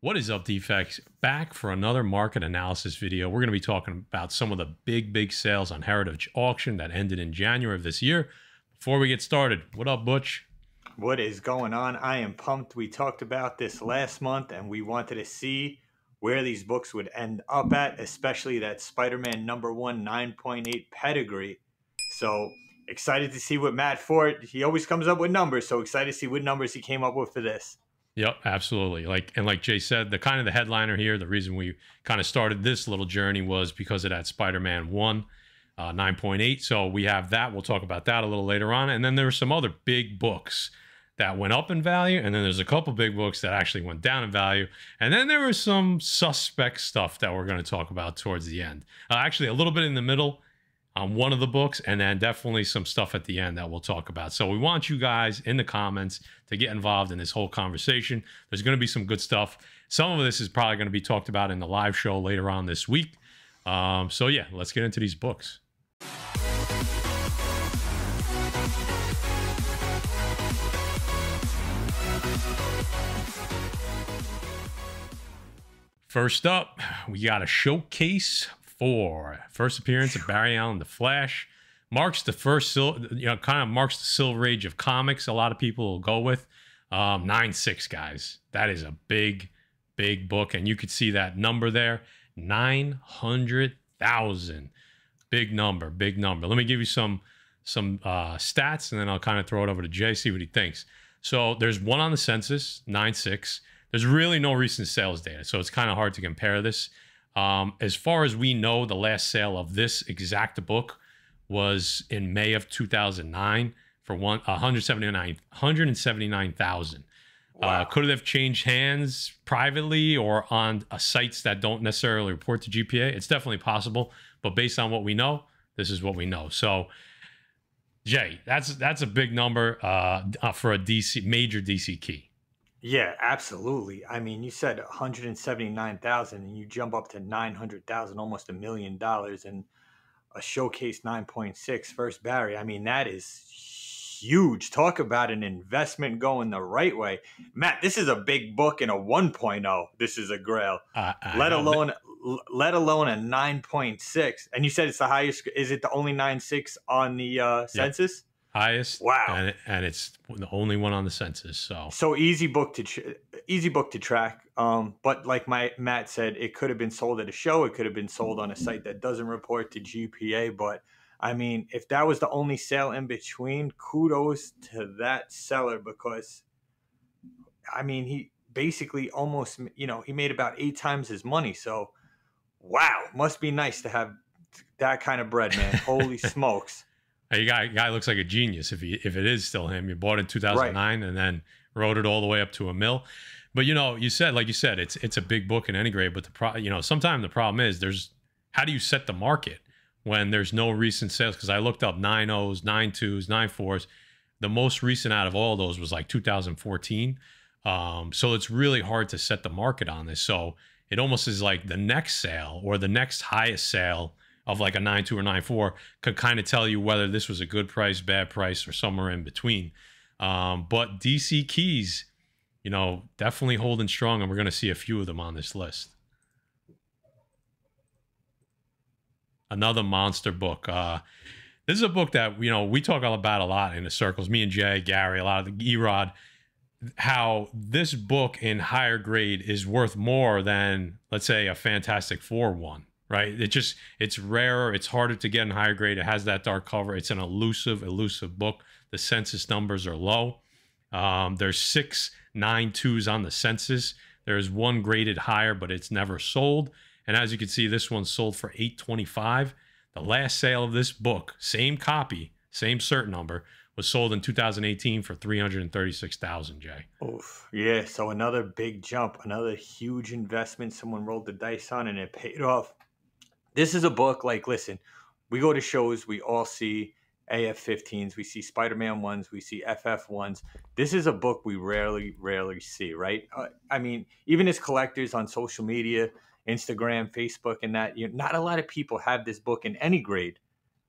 What is up, defects? Back for another market analysis video. We're going to be talking about some of the big, big sales on Heritage Auction that ended in January of this year. Before we get started, what up, Butch? What is going on? I am pumped. We talked about this last month and we wanted to see where these books would end up at, especially that Spider Man number one 9.8 pedigree. So excited to see what Matt Fort, he always comes up with numbers. So excited to see what numbers he came up with for this. Yep, absolutely. Like and like Jay said, the kind of the headliner here, the reason we kind of started this little journey was because of that Spider-Man one, uh, 9.8. So we have that. We'll talk about that a little later on. And then there were some other big books that went up in value, and then there's a couple big books that actually went down in value, and then there was some suspect stuff that we're going to talk about towards the end. Uh, actually, a little bit in the middle on one of the books, and then definitely some stuff at the end that we'll talk about. So we want you guys in the comments to get involved in this whole conversation. There's going to be some good stuff. Some of this is probably going to be talked about in the live show later on this week. Um, so yeah, let's get into these books. First up, we got a showcase four. First appearance of Barry Allen, The Flash. Marks the first, you know, kind of marks the silver age of comics. A lot of people will go with um, nine six guys. That is a big, big book, and you could see that number there, nine hundred thousand. Big number, big number. Let me give you some some uh, stats, and then I'll kind of throw it over to Jay, see what he thinks. So there's one on the census, nine six. There's really no recent sales data, so it's kind of hard to compare this. Um, as far as we know, the last sale of this exact book was in May of 2009 for one 179 179,000. Uh, wow. Uh, could it have changed hands privately or on uh, sites that don't necessarily report to GPA? It's definitely possible, but based on what we know, this is what we know. So, Jay, that's that's a big number uh, uh for a DC major DC key. Yeah, absolutely. I mean, you said 179,000 and you jump up to 900,000, almost a million dollars and a showcase 9.6 first Barry. I mean, that is huge. Talk about an investment going the right way. Matt, this is a big book and a 1.0. This is a grail. Uh, let alone let alone a 9.6. And you said it's the highest is it the only 9.6 on the uh, census? Highest. Wow, and, and, it's the only one on the census. So so easy book to tr- easy book to track. Um, but like my Matt said, it could have been sold at a show. It could have been sold on a site that doesn't report to GPA. But I mean, if that was the only sale in between, kudos to that seller because I mean he basically almost you know he made about eight times his money. So wow, must be nice to have that kind of bread, man. Holy smokes. A guy guy looks like a genius if he if it is still him. You bought it in 2009 right. and then wrote it all the way up to a mill. But you know, you said like you said, it's it's a big book in any grade. But the pro, you know, sometimes the problem is there's how do you set the market when there's no recent sales? Because I looked up nine O's, nine twos, nine fours. The most recent out of all those was like 2014. Um, so it's really hard to set the market on this. So it almost is like the next sale or the next highest sale of like a nine 9.2 or 9.4 could kind of tell you whether this was a good price, bad price, or somewhere in between. Um, but DC keys, you know, definitely holding strong, and we're going to see a few of them on this list. Another monster book. Uh, this is a book that you know we talk about a lot in the circles. Me and Jay, Gary, a lot of the Erod. How this book in higher grade is worth more than, let's say, a Fantastic Four one right? It just it's rarer, it's harder to get in higher grade. It has that dark cover. It's an elusive, elusive book. The census numbers are low. Um, there's six nine twos on the census. There's one graded higher, but it's never sold. And as you can see, this one sold for 825. The last sale of this book, same copy, same cert number, was sold in 2018 for 336,000, Jay. Oof. Yeah, so another big jump, another huge investment someone rolled the dice on and it paid off this is a book like listen we go to shows we all see af-15s we see spider-man ones we see ff ones. This is a book we rarely rarely see right? Uh, i mean even as collectors on social media instagram facebook and that you know, not a lot of people have this book in any grade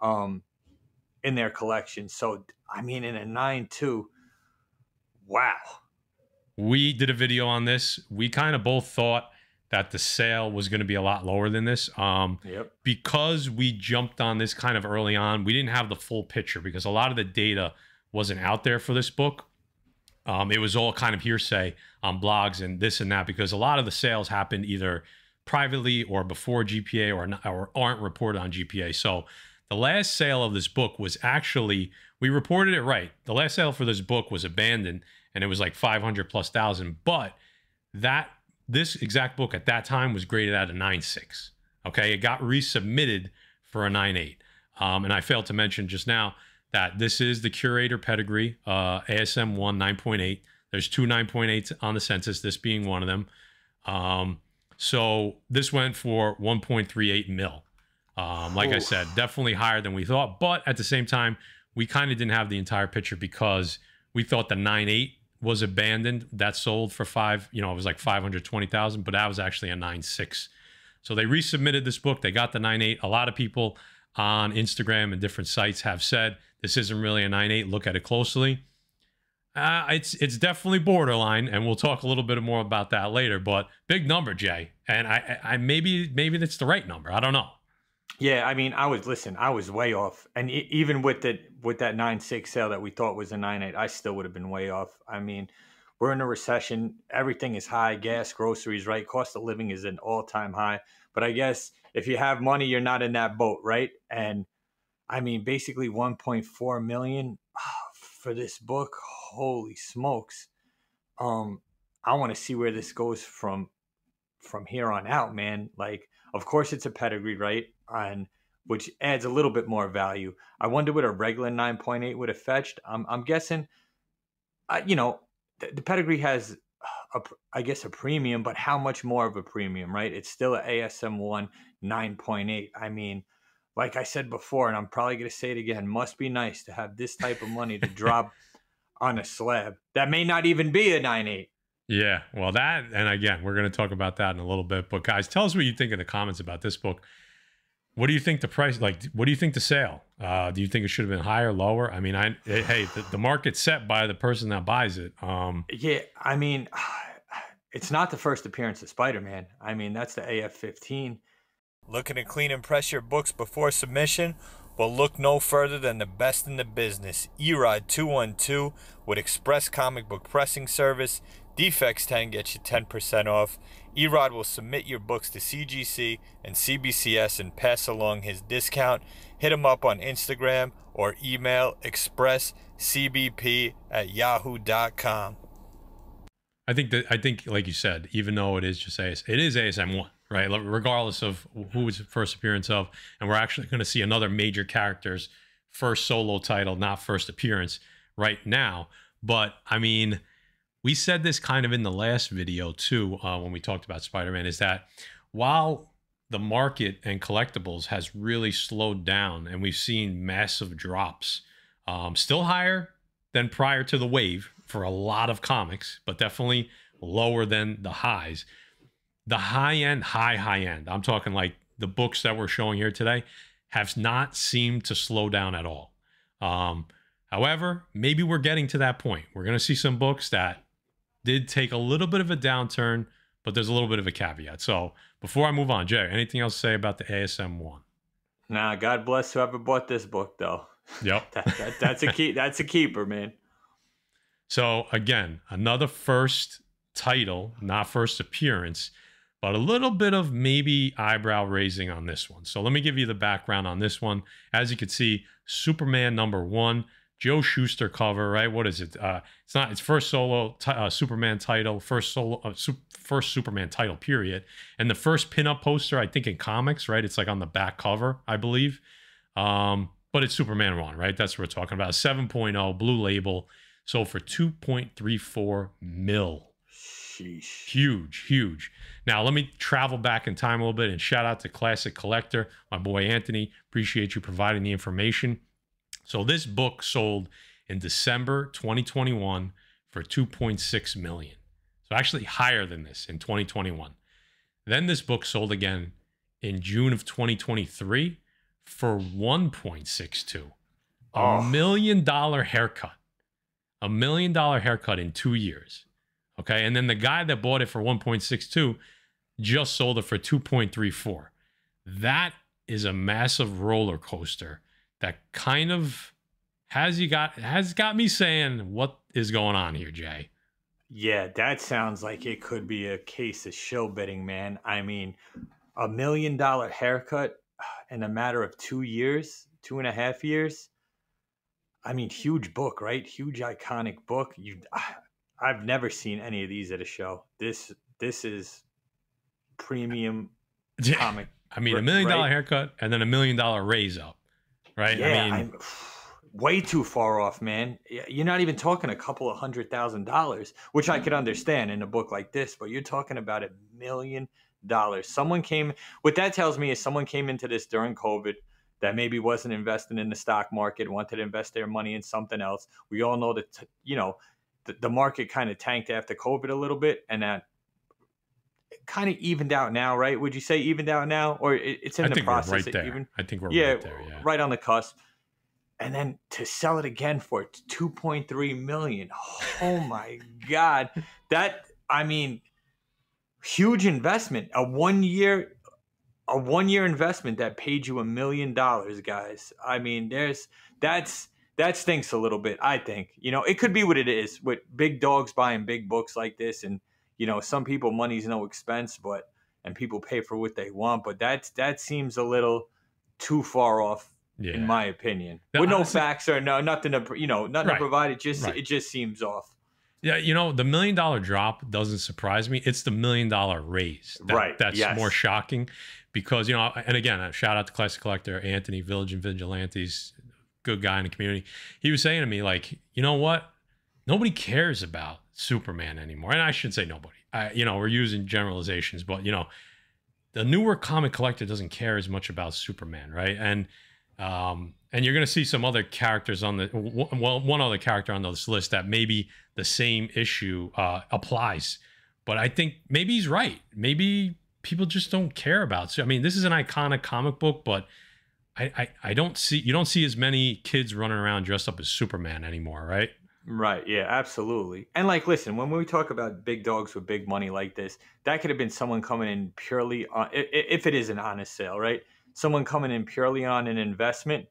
um, in their collection. So i mean in a 9-2 wow. We did a video on this. We kind of both thought that the sale was going to be a lot lower than this. Um, Yep. because we jumped on this kind of early on, we didn't have the full picture because a lot of the data wasn't out there for this book. Um, it was all kind of hearsay on blogs and this and that because a lot of the sales happened either privately or before GPA or, not, or aren't reported on GPA. So the last sale of this book was actually we reported it right. The last sale for this book was abandoned and it was like 500 plus thousand, but that this exact book at that time was graded at a 9.6. Okay, it got resubmitted for a 9.8. Um, and I failed to mention just now that this is the curator pedigree, uh, ASM 1 9.8. There's two 9.8s on the census, this being one of them. Um, so this went for 1.38 mil. Um, like I said, definitely higher than we thought. But at the same time, we kind of didn't have the entire picture because we thought the 9.8 was abandoned. That sold for five, you know, it was like 520,000, but that was actually a 9.6. So they resubmitted this book. They got the 9.8. A lot of people on Instagram and different sites have said this isn't really a 9.8. Look at it closely. Uh, it's it's definitely borderline, and we'll talk a little bit more about that later. But big number, Jay, and I I- maybe maybe that's the right number. I don't know. Yeah, I mean, I was listen. I was way off, and even with the with that nine six sale that we thought was a nine eight, I still would have been way off. I mean, we're in a recession. Everything is high. Gas, groceries, right? Cost of living is an all time high. But I guess if you have money, you're not in that boat, right? And I mean, basically 1.4 million for this book. Holy smokes! Um, I want to see where this goes from from here on out, man. Like, of course, it's a pedigree, right? And which adds a little bit more value. I wonder what a regular 9.8 would have fetched. I'm, I'm guessing, uh, you know, the, the pedigree has, a, I guess, a premium, but how much more of a premium, right? It's still an ASM 1 9.8. I mean, like I said before, and I'm probably going to say it again, must be nice to have this type of money to drop on a slab that may not even be a 9.8. Yeah, well, that and again, we're going to talk about that in a little bit. But guys, tell us what you think in the comments about this book. What do you think the price? Like, what do you think the sale? Uh, do you think it should have been higher, lower? I mean, I hey, the, the market's set by the person that buys it. Um, Yeah, I mean, it's not the first appearance of Spider Man. I mean, that's the AF 15. Looking to clean and press your books before submission? Well, look no further than the best in the business, Erod 212 with Express Comic Book Pressing Service. Defects 10 gets you 10% off. Erod will submit your books to CGC and CBCS and pass along his discount. Hit him up on Instagram or email expresscbp at yahoo.com. I think that I think, like you said, even though it is just AS, it is ASM one, right? Regardless of who was first appearance of, and we're actually going to see another major character's first solo title, not first appearance, right now. But I mean, we said this kind of in the last video too, uh, when we talked about Spider-Man, is that while the market and collectibles has really slowed down, and we've seen massive drops, um, still higher than prior to the wave for a lot of comics, but definitely lower than the highs. The high end, high, high end, I'm talking like the books that we're showing here today, have not seemed to slow down at all. Um, however, maybe we're getting to that point. We're going to see some books that did take a little bit of a downturn, but there's a little bit of a caveat. So before I move on, Jay, anything else to say about the ASM one? Nah, God bless whoever bought this book, though. Yep. That, that, that's a key. That's a keeper, man. So again, another first title, not first appearance, but a little bit of maybe eyebrow raising on this one. So let me give you the background on this one. As you can see, Superman number one, Joe Shuster cover, right? What is it? Uh, it's not. It's first solo ti- uh, Superman title, first solo, uh, su- first Superman title, period. And the first pinup poster, I think in comics, right? It's like on the back cover, I believe. Um, but it's Superman one, right? That's what we're talking about. 7.0 blue label. sold for 2.34 mil. Sheesh. Huge, huge. Now, let me travel back in time a little bit and shout out to Classic Collector, my boy Anthony. Appreciate you providing the information. So, this book sold in December 2021 for 2.6 million. So, actually higher than this in 2021. Then this book sold again in June of 2023 for 1.62. A Oh. million dollar haircut. A million dollar haircut in two years. Okay. And then the guy that bought it for 1.62 just sold it for 2.34. That is a massive roller coaster that kind of has you got has got me saying what is going on here, Jay. Yeah, that sounds like it could be a case of shill bidding, man. I mean, a million dollar haircut in a matter of two years, two and a half years. I mean, huge book, right? Huge iconic book. You, I've never seen any of these at a show. This, this is premium comic. I mean, a million dollar right? haircut and then a million dollar raise up, right? Yeah, I mean, I'm way too far off, man. You're not even talking a couple of hundred thousand dollars, which I could understand in a book like this, but you're talking about a million dollars. Someone came. What that tells me is someone came into this during COVID that maybe wasn't investing in the stock market, wanted to invest their money in something else. We all know that you know the, the market kind of tanked after COVID a little bit, and that kind of evened out now, right? Would you say evened out now, or it, it's in I the process? Right there. Even? I think we're yeah, right there. Yeah, right on the cusp. And then to sell it again for 2.3 million. Oh my god. That I mean huge investment. A 1 year a 1 year investment that paid you a million dollars, guys. I mean, there's that's that stinks a little bit, I think. You know, it could be what it is with big dogs buying big books like this and you know, some people money's no expense, but and people pay for what they want, but that that seems a little too far off yeah. in my opinion. With no honestly, facts or no nothing to you know nothing right, to provide. It just right. it just seems off. Yeah, you know the million dollar drop doesn't surprise me. It's the million dollar raise, that, right? That's yes. more shocking because you know. And again, shout out to Classic Collector Anthony Village and Vigilantes, good guy in the community. He was saying to me like, you know what? Nobody cares about Superman anymore, and I shouldn't say nobody. I, you know, we're using generalizations, but you know, the newer comic collector doesn't care as much about Superman, right? And um, and you're going to see some other characters on the well, one other character on this list that maybe the same issue uh, applies. But I think maybe he's right. Maybe people just don't care about. So I mean, this is an iconic comic book, but I, I I don't see you don't see as many kids running around dressed up as Superman anymore, right? Right. Yeah, absolutely. And like, listen, when we talk about big dogs with big money like this, that could have been someone coming in purely on, if it is an honest sale, right? someone coming in purely on an investment,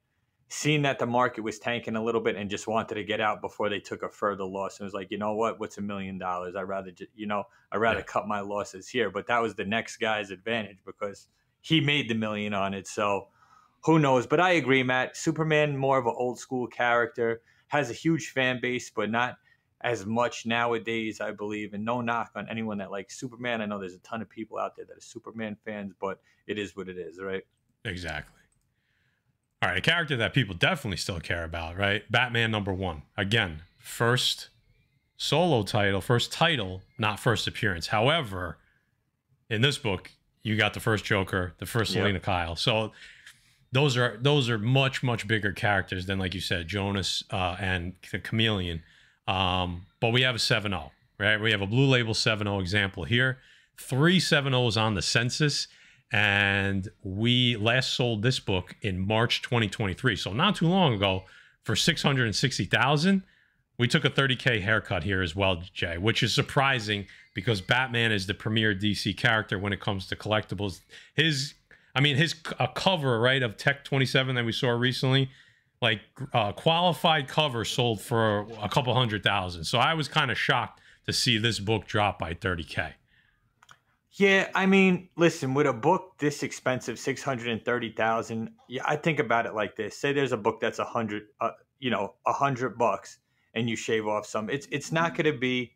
seeing that the market was tanking a little bit and just wanted to get out before they took a further loss and was like, you know what, what's a million dollars? I'd rather, you know, I'd rather yeah. cut my losses here. But that was the next guy's advantage because he made the million on it. So who knows? But I agree, Matt. Superman, more of an old school character, has a huge fan base, but not as much nowadays, I believe. And no knock on anyone that likes Superman. I know there's a ton of people out there that are Superman fans, but it is what it is, right? Exactly. All right, a character that people definitely still care about, right? Batman number one. Again, first solo title, first title, not first appearance. However, in this book, you got the first Joker, the first Selina yep. Kyle. So those are those are much much bigger characters than like you said, Jonah uh, and the Chameleon. Um, but we have a 7-0, right? We have a blue label 7-0 example here. Three 7-0s on the census and we last sold this book in March 2023. So not too long ago for 660,000. We took a 30k haircut here as well, Jay, which is surprising because Batman is the premier DC character when it comes to collectibles. His I mean his a cover, right, of Tec 27 that we saw recently, like uh, qualified cover sold for a couple hundred thousand. So I was kind of shocked to see this book drop by 30k. Yeah, I mean, listen, with a book this expensive, six hundred and thirty thousand, yeah, I think about it like this: say there's a book that's a hundred, uh, you know, a hundred bucks, and you shave off some. It's it's not going to be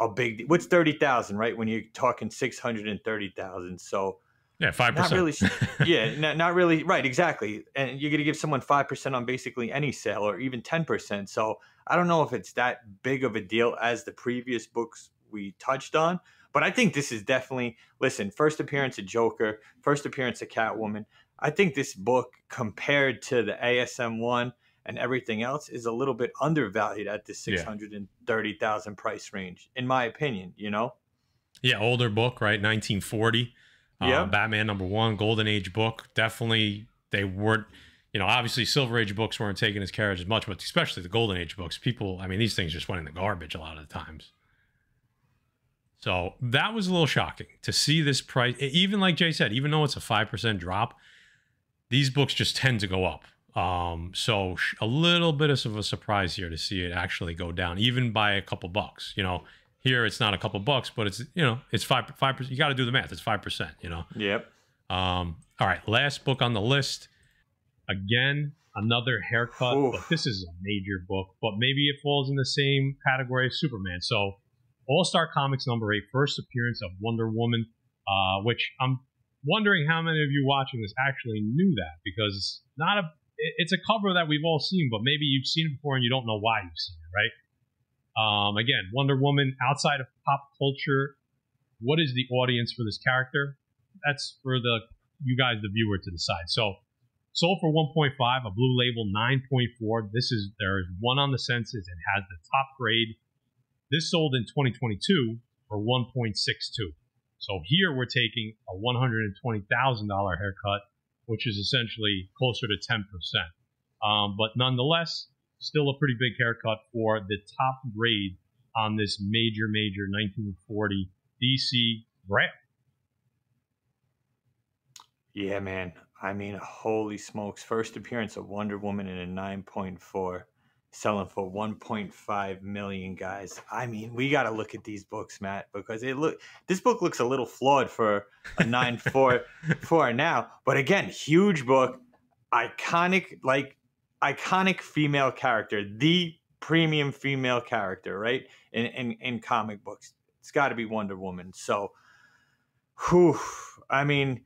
a big. What's thirty thousand, right? When you're talking six hundred and thirty thousand, so yeah, five percent. Not really. yeah, not, not really. Right, exactly. And you're going to give someone five percent on basically any sale, or even ten percent. So I don't know if it's that big of a deal as the previous books we touched on. But I think this is definitely listen. First appearance of Joker, first appearance of Catwoman. I think this book compared to the ASM one and everything else is a little bit undervalued at the six hundred and thirty thousand price range, in my opinion. You know. Yeah, older book, right? Nineteen forty. Uh, yeah. Batman number one, Golden Age book. Definitely, they weren't. You know, obviously, Silver Age books weren't taking his carriage as much, but especially the Golden Age books, people. I mean, these things just went in the garbage a lot of the times. So that was a little shocking to see this price. Even like Jay said, even though it's a 5% drop, these books just tend to go up. Um, so a little bit of a surprise here to see it actually go down, even by a couple bucks. You know, here it's not a couple bucks, but it's you know it's five five percent. You got to do the math. It's five percent. You know. Yep. Um. All right. Last book on the list. Again, another haircut, Oof. but this is a major book. But maybe it falls in the same category as Superman. So, All Star Comics number eight, first appearance of Wonder Woman, uh, which I'm wondering how many of you watching this actually knew that because it's not a it's a cover that we've all seen, but maybe you've seen it before and you don't know why you've seen it, right? Um, again, Wonder Woman outside of pop culture. What is the audience for this character? That's for the you guys, the viewer, to decide. So, sold for 1.5, a blue label 9.4. This is there is one on the census. It has the top grade. This sold in 2022 for 1.62. So here we're taking a $120,000 haircut which is essentially closer to 10%. Um, but nonetheless, still a pretty big haircut for the top grade on this major, major 1940 DC Grail. Yeah, man. I mean, holy smokes. First appearance of Wonder Woman in a 9.4 selling for 1.5 million guys i mean we got to look at these books matt because it look this book looks a little flawed for a 9 4 4 now but again huge book iconic like iconic female character the premium female character right in in, in comic books. It's got to be wonder woman. So whew, i mean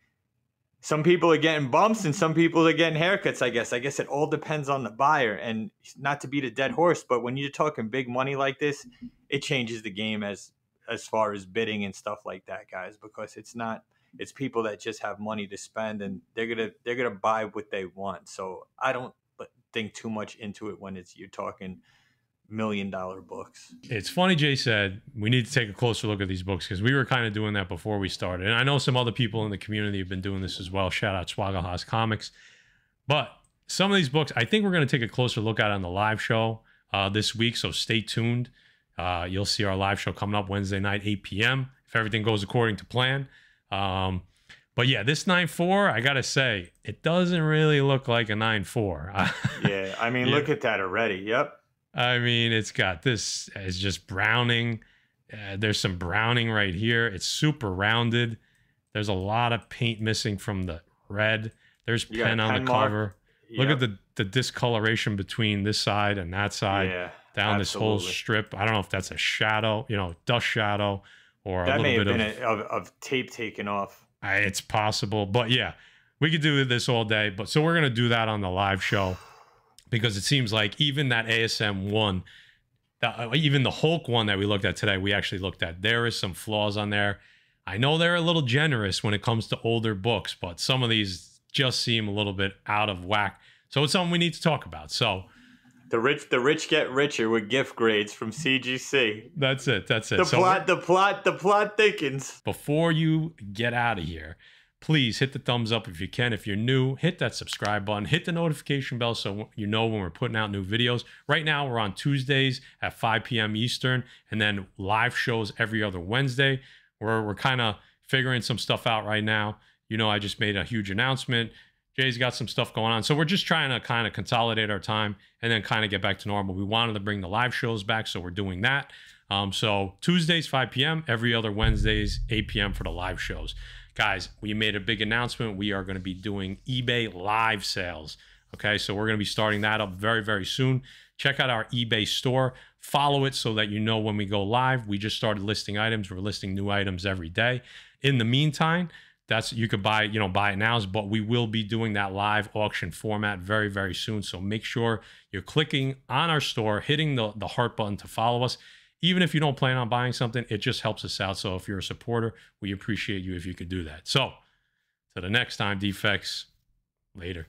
some people are getting bumps and some people are getting haircuts i guess. I guess it all depends on the buyer. And not to beat a dead horse but when you're talking big money like this it changes the game as as far as bidding and stuff like that guys because it's not it's people that just have money to spend and they're gonna they're gonna buy what they want. So i don't think too much into it when it's you're talking million dollar books. It's funny, Jay said we need to take a closer look at these books because we were kind of doing that before we started. And I know some other people in the community have been doing this as well. Shout out Swaggle Comics. But some of these books, I think we're going to take a closer look at on the live show uh, this week. So stay tuned. Uh, you'll see our live show coming up Wednesday night, 8 p.m. If everything goes according to plan. Um, but yeah, this 9.4, I got to say, it doesn't really look like a 9.4. yeah, I mean, yeah. look at that already. Yep. I mean, it's got this It's just browning. Uh, there's some browning right here. It's super rounded. There's a lot of paint missing from the red. There's pen on pen the cover. Yep. Look at the the discoloration between this side and that side. Yeah, down absolutely. this whole strip. I don't know if that's a shadow, you know, dust shadow, or that a little bit of, a, of, of tape taken off. It's possible, but yeah, we could do this all day. But so we're gonna do that on the live show because it seems like even that ASM one, uh, even the Hulk one that we looked at today, we actually looked at. There is some flaws on there. I know they're a little generous when it comes to older books, but some of these just seem a little bit out of whack. So it's something we need to talk about. So the rich, the rich get richer with gift grades from CGC. That's it. That's it. The so plot, the plot, the plot thickens. Before you get out of here, please hit the thumbs up if you can. If you're new, hit that subscribe button, hit the notification bell so you know when we're putting out new videos. Right now, we're on Tuesdays at 5 p.m. Eastern, and then live shows every other Wednesday. We're, we're kind of figuring some stuff out right now. You know, I just made a huge announcement. Jay's got some stuff going on. So we're just trying to kind of consolidate our time and then kind of get back to normal. We wanted to bring the live shows back, so we're doing that. Um, so Tuesdays, 5 p.m., every other Wednesdays, 8 p.m. for the live shows guys, we made a big announcement. We are going to be doing eBay live sales. Okay, so we're going to be starting that up very, very soon. Check out our eBay store. Follow it so that you know when we go live. We just started listing items. We're listing new items every day. In the meantime, that's you could buy, you know, buy it now, but we will be doing that live auction format very, very soon. So make sure you're clicking on our store, hitting the, the heart button to follow us even if you don't plan on buying something, it just helps us out. So if you're a supporter, we appreciate you if you could do that. So, to the next time, defects, later.